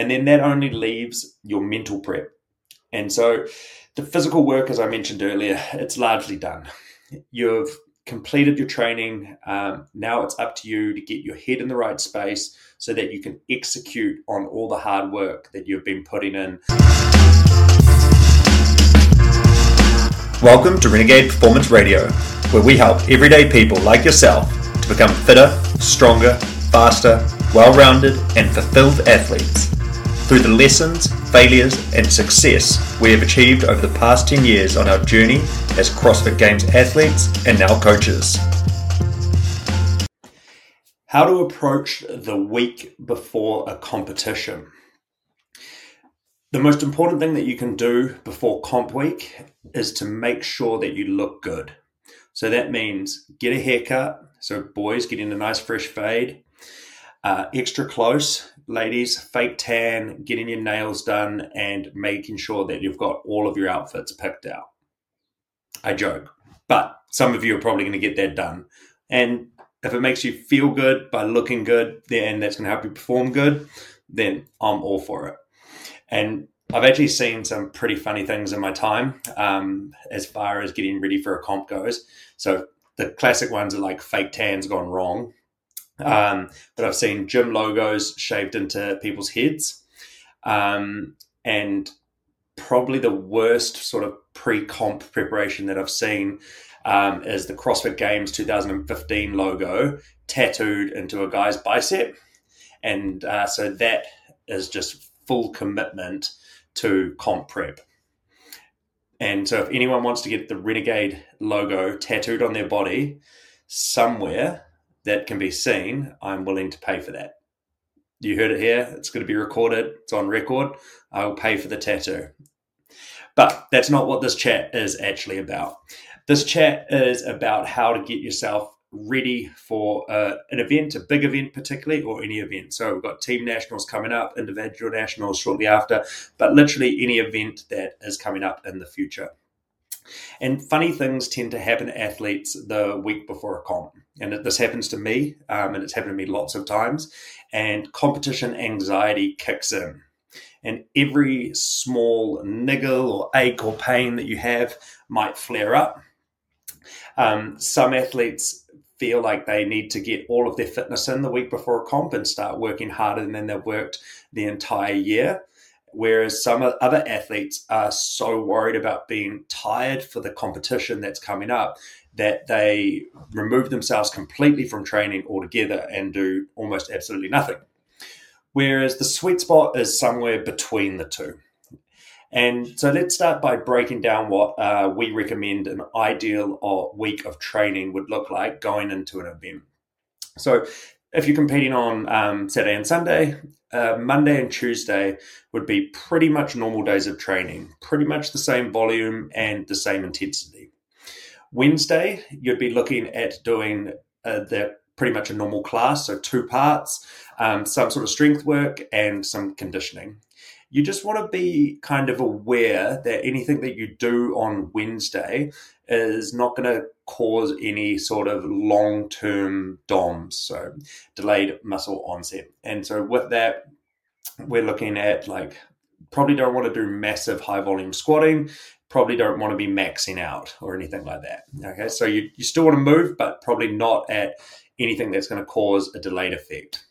And then that only leaves your mental prep. And so the physical work, as I mentioned earlier, it's largely done. You've completed your training. Um, now it's up to you to get your head in the right space so that you can execute on all the hard work that you've been putting in. Welcome to Renegade Performance Radio, where we help everyday people like yourself to become fitter, stronger, faster, well rounded, and fulfilled athletes. Through the lessons, failures, and success we have achieved over the past 10 years on our journey as CrossFit Games athletes and now coaches. How to approach the week before a competition. The most important thing that you can do before comp week is to make sure that you look good. So that means get a haircut. So, boys, get in a nice fresh fade. Uh, extra close, ladies, fake tan, getting your nails done, and making sure that you've got all of your outfits picked out. I joke, but some of you are probably going to get that done. And if it makes you feel good by looking good, then that's going to help you perform good, then I'm all for it. And I've actually seen some pretty funny things in my time um, as far as getting ready for a comp goes. So the classic ones are like fake tans gone wrong. Um, but I've seen gym logos shaved into people's heads. Um, and probably the worst sort of pre comp preparation that I've seen um, is the CrossFit Games 2015 logo tattooed into a guy's bicep. And uh, so that is just full commitment to comp prep. And so, if anyone wants to get the Renegade logo tattooed on their body somewhere that can be seen, I'm willing to pay for that. You heard it here. It's going to be recorded. It's on record. I will pay for the tattoo. But that's not what this chat is actually about. This chat is about how to get yourself ready for uh, an event, a big event particularly, or any event. So we've got team nationals coming up, individual nationals shortly after, but literally any event that is coming up in the future. And funny things tend to happen to athletes the week before a comp. And this happens to me, um, and it's happened to me lots of times. And competition anxiety kicks in. And every small niggle or ache or pain that you have might flare up. Um, some athletes feel like they need to get all of their fitness in the week before a comp and start working harder than they've worked the entire year. Whereas some other athletes are so worried about being tired for the competition that's coming up that they remove themselves completely from training altogether and do almost absolutely nothing. Whereas the sweet spot is somewhere between the two. And so let's start by breaking down what uh, we recommend an ideal or week of training would look like going into an event. So if you're competing on um, Saturday and Sunday, uh, Monday and Tuesday would be pretty much normal days of training, pretty much the same volume and the same intensity. Wednesday, you'd be looking at doing uh, the pretty much a normal class, so two parts, um, some sort of strength work and some conditioning you just want to be kind of aware that anything that you do on Wednesday is not going to cause any sort of long term DOMs, so delayed muscle onset. And so with that, we're looking at like probably don't want to do massive high volume squatting, probably don't want to be maxing out or anything like that. Okay, so you, you still want to move, but probably not at anything that's going to cause a delayed effect.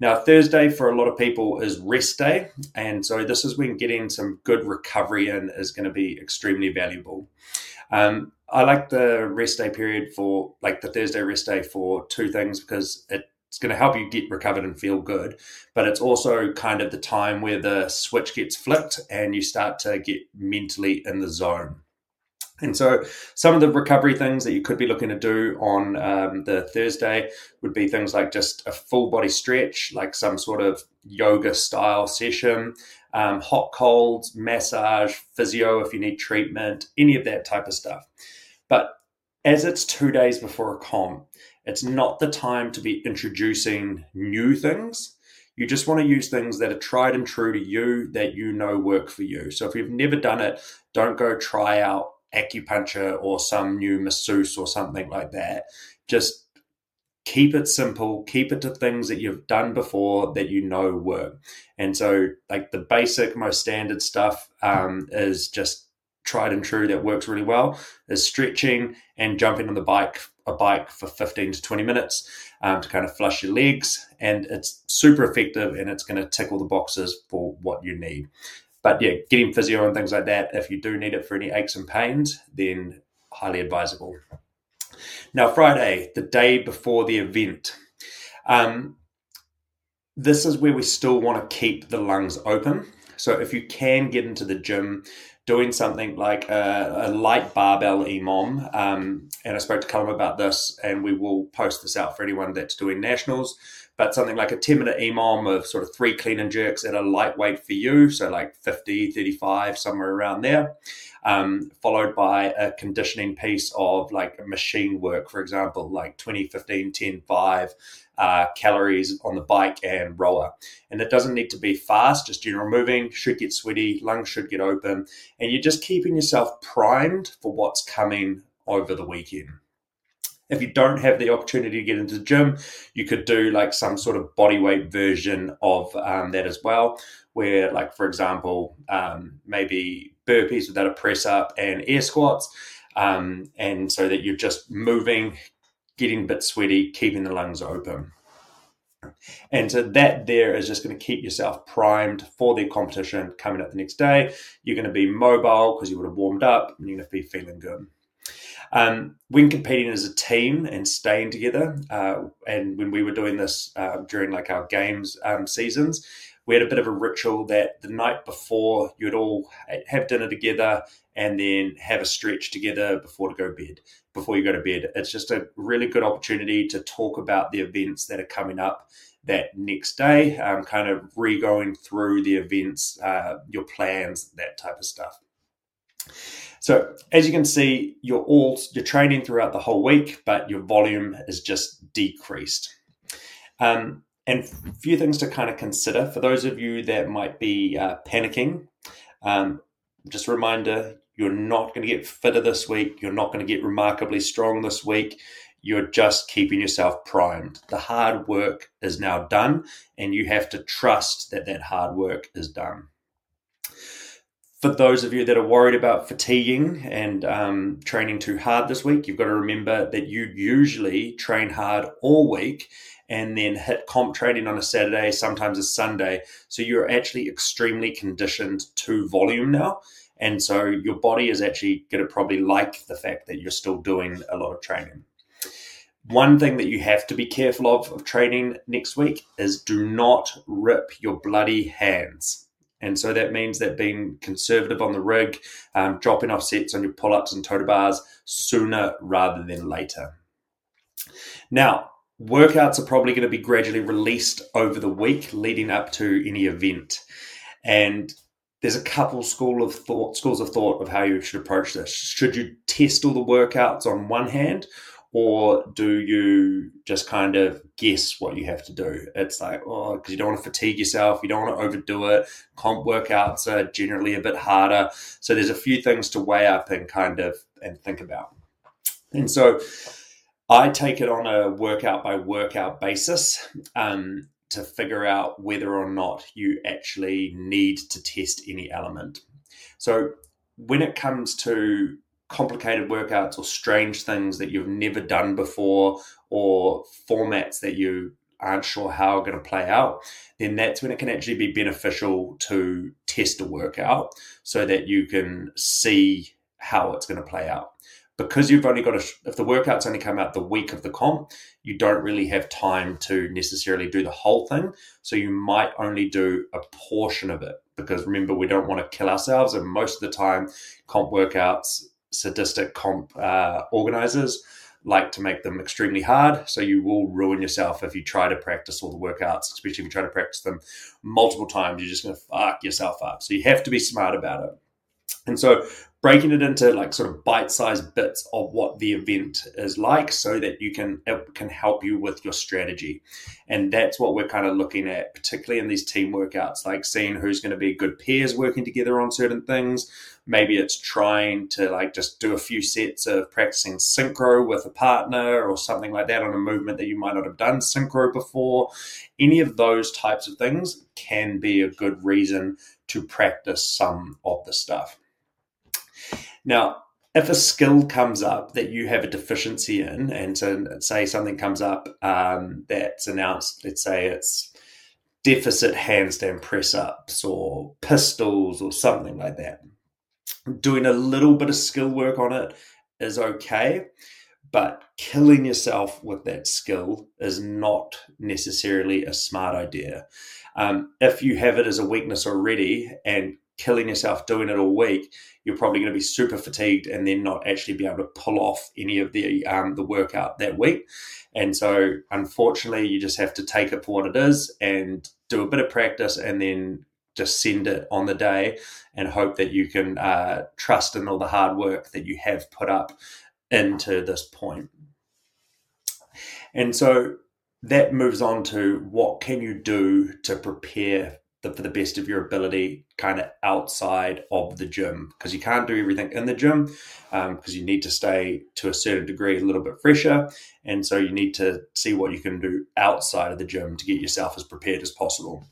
Now, Thursday for a lot of people is rest day. And so this is when getting some good recovery in is going to be extremely valuable. Um, I like the rest day period for like the Thursday rest day for two things because it's going to help you get recovered and feel good. But it's also kind of the time where the switch gets flipped and you start to get mentally in the zone. And so, some of the recovery things that you could be looking to do on um, the Thursday would be things like just a full body stretch, like some sort of yoga style session, um, hot colds, massage, physio if you need treatment, any of that type of stuff. But as it's two days before a comp, it's not the time to be introducing new things. You just want to use things that are tried and true to you that you know work for you. So if you've never done it, don't go try out acupuncture or some new masseuse or something like that. Just keep it simple, keep it to things that you've done before that you know work. And so, like the basic, most standard stuff um, is just tried and true that works really well is stretching and jumping on the bike a bike for 15 to 20 minutes um, to kind of flush your legs and it's super effective and it's going to tickle the boxes for what you need but yeah getting physio and things like that if you do need it for any aches and pains then highly advisable now friday the day before the event um, this is where we still want to keep the lungs open so if you can get into the gym doing something like a, a light barbell EMOM. Um, and I spoke to Callum about this, and we will post this out for anyone that's doing nationals. But something like a 10 minute EMOM of sort of three clean and jerks at a lightweight for you, so like 50, 35, somewhere around there, um, followed by a conditioning piece of like machine work, for example, like 20, 15, 10, 5, uh, calories on the bike and rower. And it doesn't need to be fast, just general moving, should get sweaty, lungs should get open, and you're just keeping yourself primed for what's coming over the weekend. If you don't have the opportunity to get into the gym, you could do like some sort of body weight version of um, that as well, where, like, for example, um, maybe burpees without a press up and air squats. Um, and so that you're just moving, getting a bit sweaty, keeping the lungs open. And so that there is just going to keep yourself primed for the competition coming up the next day. You're going to be mobile because you would have warmed up and you're going to be feeling good. Um, when competing as a team and staying together, uh, and when we were doing this uh, during like our games um, seasons, we had a bit of a ritual that the night before you'd all have dinner together and then have a stretch together before to go bed before you go to bed. It's just a really good opportunity to talk about the events that are coming up that next day, um, kind of re going through the events, uh, your plans, that type of stuff. So as you can see, you're all you're training throughout the whole week, but your volume is just decreased. Um, and a few things to kind of consider for those of you that might be uh, panicking. Um, just a reminder, you're not going to get fitter this week. You're not going to get remarkably strong this week. You're just keeping yourself primed. The hard work is now done, and you have to trust that that hard work is done. For those of you that are worried about fatiguing and um, training too hard this week, you've got to remember that you usually train hard all week and then hit comp training on a Saturday, sometimes a Sunday. So you're actually extremely conditioned to volume now. And so your body is actually going to probably like the fact that you're still doing a lot of training. One thing that you have to be careful of of training next week is do not rip your bloody hands. And so that means that being conservative on the rig, um, dropping off sets on your pull ups and toes-to-bars sooner rather than later. Now, workouts are probably going to be gradually released over the week leading up to any event. And there's a couple school of thought schools of thought of how you should approach this. Should you test all the workouts on one hand, or do you just kind of guess what you have to do? It's like, oh, because you don't want to fatigue yourself, you don't want to overdo it. Comp workouts are generally a bit harder, so there's a few things to weigh up and kind of and think about. And so, I take it on a workout by workout basis. Um, to figure out whether or not you actually need to test any element. So, when it comes to complicated workouts or strange things that you've never done before or formats that you aren't sure how are going to play out, then that's when it can actually be beneficial to test a workout so that you can see how it's going to play out because you've only got a, if the workouts only come out the week of the comp, you don't really have time to necessarily do the whole thing. So you might only do a portion of it because remember, we don't want to kill ourselves. And most of the time, comp workouts, sadistic comp uh, organizers like to make them extremely hard. So you will ruin yourself if you try to practice all the workouts, especially if you try to practice them multiple times. You're just going to fuck yourself up. So you have to be smart about it. And so breaking it into like sort of bite-sized bits of what the event is like so that you can it can help you with your strategy. And that's what we're kind of looking at particularly in these team workouts like seeing who's going to be good pairs working together on certain things. Maybe it's trying to like just do a few sets of practicing synchro with a partner or something like that on a movement that you might not have done synchro before. Any of those types of things can be a good reason to practice some of the stuff now, if a skill comes up that you have a deficiency in, and so say something comes up um, that's announced, let's say it's deficit handstand press ups or pistols or something like that, doing a little bit of skill work on it is okay, but killing yourself with that skill is not necessarily a smart idea. Um, if you have it as a weakness already and killing yourself doing it all week, you're probably going to be super fatigued and then not actually be able to pull off any of the um, the workout that week. And so, unfortunately, you just have to take it for what it is and do a bit of practice and then just send it on the day and hope that you can uh, trust in all the hard work that you have put up into this point. And so that moves on to what can you do to prepare the, for the best of your ability kind of outside of the gym because you can't do everything in the gym because um, you need to stay to a certain degree a little bit fresher and so you need to see what you can do outside of the gym to get yourself as prepared as possible.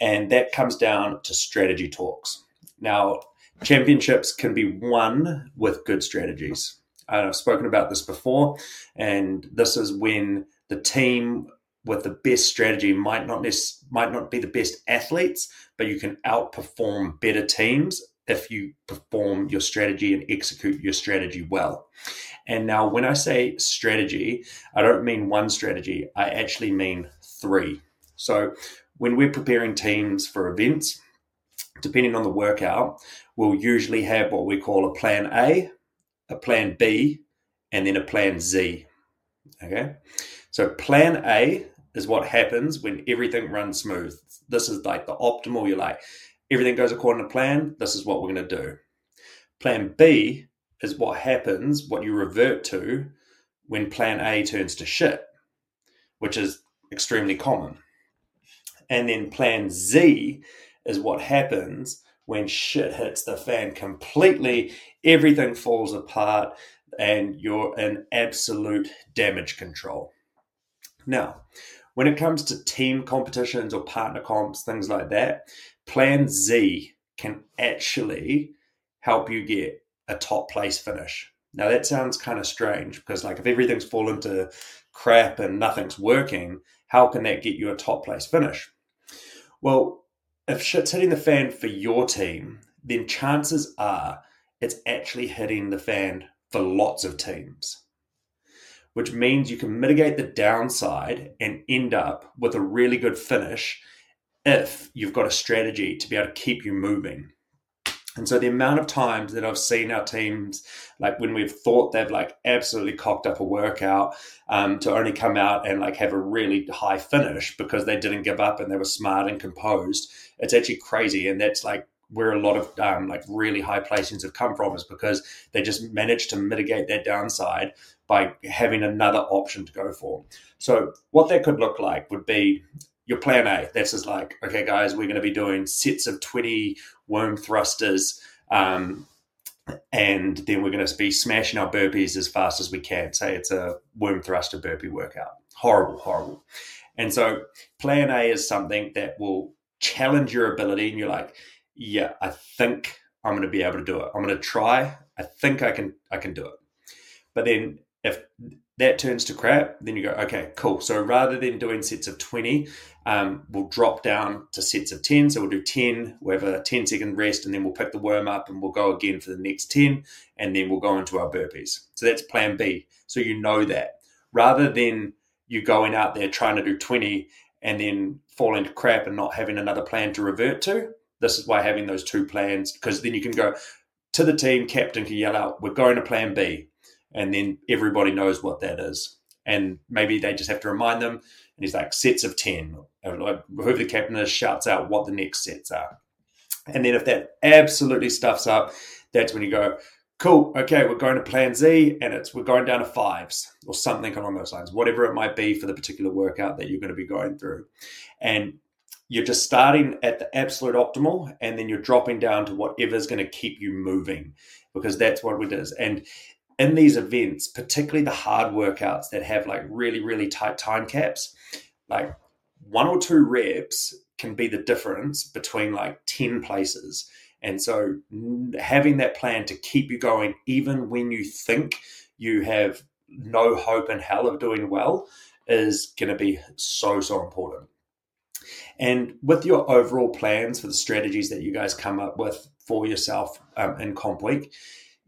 And that comes down to strategy talks. Now championships can be won with good strategies. And i've spoken about this before and this is when the team with the best strategy might not might not be the best athletes, but you can outperform better teams if you perform your strategy and execute your strategy well. And now, when I say strategy, I don't mean one strategy. I actually mean three. So, when we're preparing teams for events, depending on the workout, we'll usually have what we call a plan A, a plan B, and then a plan Z. Okay. So, plan A is what happens when everything runs smooth. This is like the optimal. You're like, everything goes according to plan. This is what we're going to do. Plan B is what happens, what you revert to when plan A turns to shit, which is extremely common. And then plan Z is what happens when shit hits the fan completely, everything falls apart, and you're in absolute damage control. Now, when it comes to team competitions or partner comps, things like that, Plan Z can actually help you get a top place finish. Now that sounds kind of strange because like if everything's fallen to crap and nothing's working, how can that get you a top place finish? Well, if shit's hitting the fan for your team, then chances are it's actually hitting the fan for lots of teams which means you can mitigate the downside and end up with a really good finish if you've got a strategy to be able to keep you moving. And so the amount of times that I've seen our teams, like when we've thought they've like absolutely cocked up a workout, um, to only come out and like have a really high finish because they didn't give up and they were smart and composed. It's actually crazy, and that's like where a lot of um, like really high placings have come from is because they just managed to mitigate that downside by having another option to go for. So what that could look like would be your plan A. That's just like, okay, guys, we're going to be doing sets of 20 worm thrusters. Um, and then we're going to be smashing our burpees as fast as we can. Say it's a worm thruster burpee workout. Horrible, horrible. And so plan A is something that will challenge your ability. And you're like, yeah, I think I'm going to be able to do it. I'm going to try. I think I can, I can do it. But then if that turns to crap, then you go, okay, cool. So rather than doing sets of 20, um, we'll drop down to sets of 10. So we'll do 10, we'll have a 10 second rest, and then we'll pick the worm up and we'll go again for the next 10, and then we'll go into our burpees. So that's plan B. So you know that. Rather than you going out there trying to do 20 and then falling to crap and not having another plan to revert to, this is why having those two plans, because then you can go to the team, captain can yell out, we're going to plan B and then everybody knows what that is. And maybe they just have to remind them. And he's like sets of ten. Whoever the captain is shouts out what the next sets are. And then if that absolutely stuffs up, that's when you go, cool, okay, we're going to plan Z and it's we're going down to fives or something along those lines, whatever it might be for the particular workout that you're going to be going through. And you're just starting at the absolute optimal and then you're dropping down to whatever's going to keep you moving because that's what it is. And in these events, particularly the hard workouts that have like really, really tight time caps, like one or two reps can be the difference between like 10 places. And so having that plan to keep you going, even when you think you have no hope in hell of doing well, is going to be so, so important. And with your overall plans for the strategies that you guys come up with for yourself um, in Comp Week,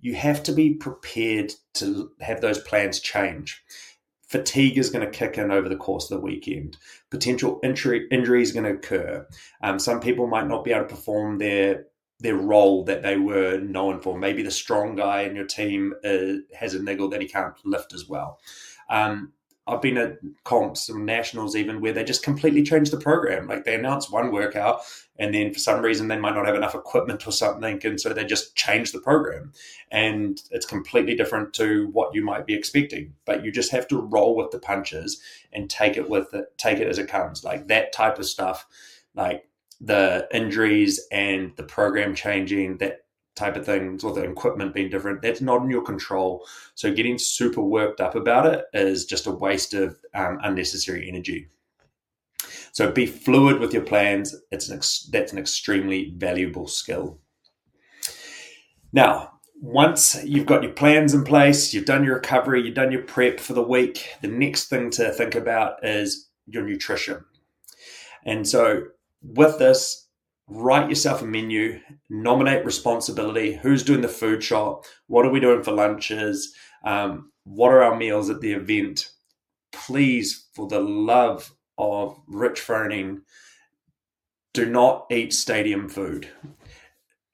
you have to be prepared to have those plans change. Fatigue is going to kick in over the course of the weekend. Potential injury, is going to occur. Um, some people might not be able to perform their their role that they were known for. Maybe the strong guy in your team uh, has a niggle that he can't lift as well. Um, I've been at comps and nationals even where they just completely change the program. Like they announce one workout and then for some reason they might not have enough equipment or something. And so they just change the program. And it's completely different to what you might be expecting. But you just have to roll with the punches and take it with it, take it as it comes. Like that type of stuff, like the injuries and the program changing, that type of things or the equipment being different that's not in your control. So getting super worked up about it is just a waste of um, unnecessary energy. So be fluid with your plans. It's an ex- that's an extremely valuable skill. Now once you've got your plans in place you've done your recovery you've done your prep for the week the next thing to think about is your nutrition. And so with this write yourself a menu, nominate responsibility. Who's doing the food shop? What are we doing for lunches? Um, what are our meals at the event? Please, for the love of Rich Froning, do not eat stadium food.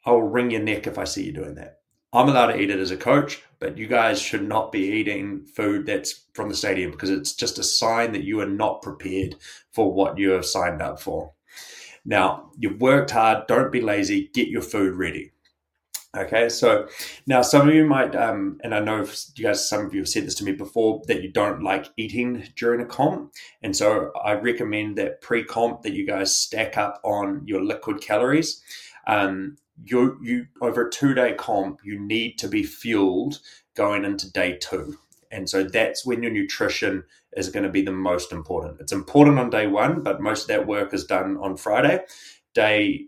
I will wring your neck if I see you doing that. I'm allowed to eat it as a coach, but you guys should not be eating food that's from the stadium because it's just a sign that you are not prepared for what you have signed up for. Now, you've worked hard, don't be lazy, get your food ready. Okay, so now some of you might, um, and I know you guys, some of you have said this to me before, that you don't like eating during a comp. And so I recommend that pre comp that you guys stack up on your liquid calories. Um, you, you over a two day comp, you need to be fueled going into day two. And so that's when your nutrition is going to be the most important. It's important on day one, but most of that work is done on Friday. Day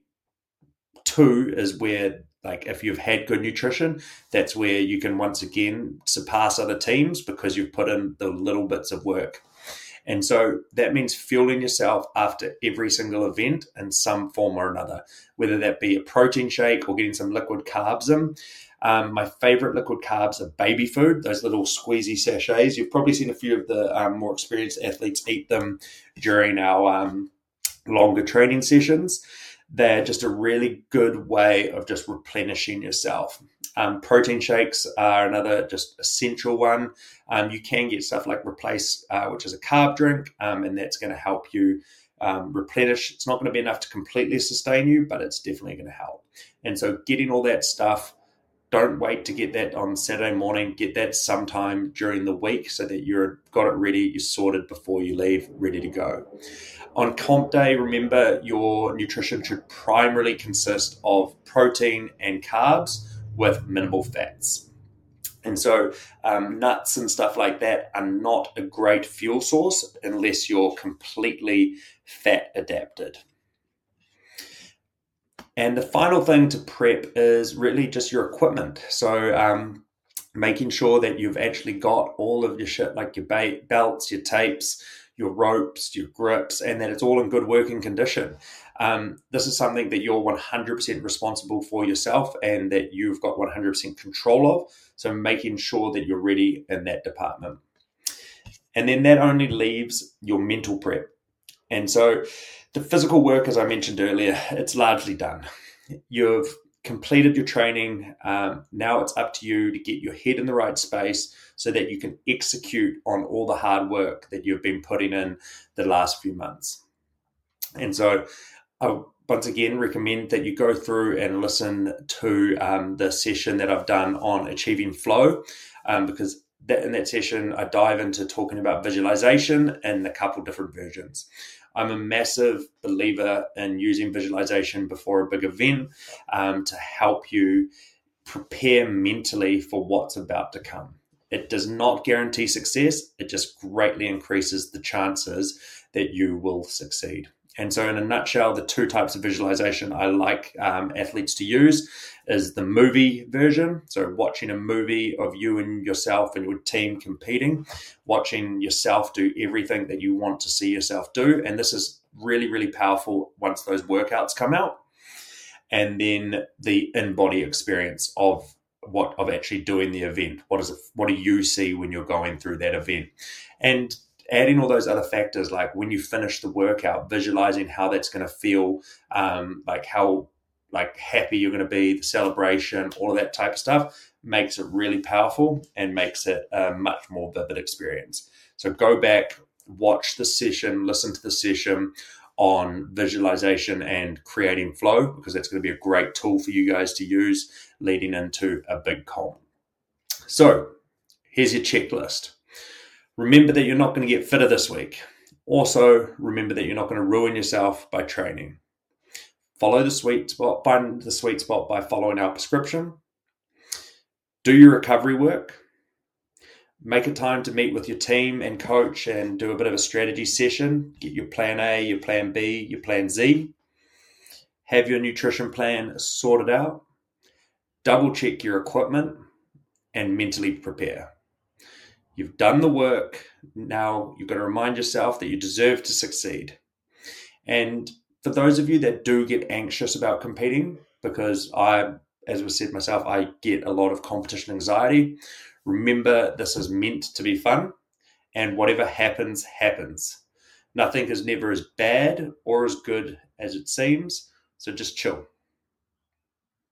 two is where, like, if you've had good nutrition, that's where you can once again surpass other teams because you've put in the little bits of work. And so that means fueling yourself after every single event in some form or another, whether that be a protein shake or getting some liquid carbs in. Um, my favorite liquid carbs are baby food, those little squeezy sachets. You've probably seen a few of the um, more experienced athletes eat them during our um, longer training sessions. They're just a really good way of just replenishing yourself. Um, protein shakes are another just essential one. Um, you can get stuff like Replace, uh, which is a carb drink, um, and that's going to help you um, replenish. It's not going to be enough to completely sustain you, but it's definitely going to help. And so, getting all that stuff don't wait to get that on Saturday morning. Get that sometime during the week so that you've got it ready, you're sorted before you leave, ready to go. On comp day, remember your nutrition should primarily consist of protein and carbs with minimal fats. And so, um, nuts and stuff like that are not a great fuel source unless you're completely fat adapted. And the final thing to prep is really just your equipment. So, um, making sure that you've actually got all of your shit, like your belts, your tapes, your ropes, your grips, and that it's all in good working condition. Um, this is something that you're 100% responsible for yourself and that you've got 100% control of. So, making sure that you're ready in that department. And then that only leaves your mental prep. And so, the physical work, as I mentioned earlier, it's largely done. You've completed your training. Um, now it's up to you to get your head in the right space so that you can execute on all the hard work that you've been putting in the last few months. And so, I once again recommend that you go through and listen to um, the session that I've done on achieving flow um, because that in that session I dive into talking about visualization in a couple different versions. I'm a massive believer in using visualization before a big event um, to help you prepare mentally for what's about to come. It does not guarantee success, it just greatly increases the chances that you will succeed. And so, in a nutshell, the two types of visualization I like um, athletes to use is the movie version. So, watching a movie of you and yourself and your team competing, watching yourself do everything that you want to see yourself do. And this is really, really powerful once those workouts come out. And then the in body experience of what of actually doing the event. What is it? What do you see when you're going through that event? And adding all those other factors, like when you finish the workout, visualizing how that's going to feel, um, like how like happy you're going to be, the celebration, all of that type of stuff makes it really powerful and makes it a much more vivid experience. So go back, watch the session, listen to the session on visualization and creating flow because that's going to be a great tool for you guys to use leading into a big comp. So here's your checklist. Remember that you're not going to get fitter this week. Also, remember that you're not going to ruin yourself by training. Follow the sweet spot, find the sweet spot by following our prescription. Do your recovery work. Make a time to meet with your team and coach and do a bit of a strategy session. Get your plan A, your plan B, your plan Z. Have your nutrition plan sorted out. Double check your equipment and mentally prepare. You've done the work. Now you've got to remind yourself that you deserve to succeed. And for those of you that do get anxious about competing, because I, as was said myself, I get a lot of competition anxiety. Remember, this is meant to be fun, and whatever happens, happens. Nothing is never as bad or as good as it seems. So just chill.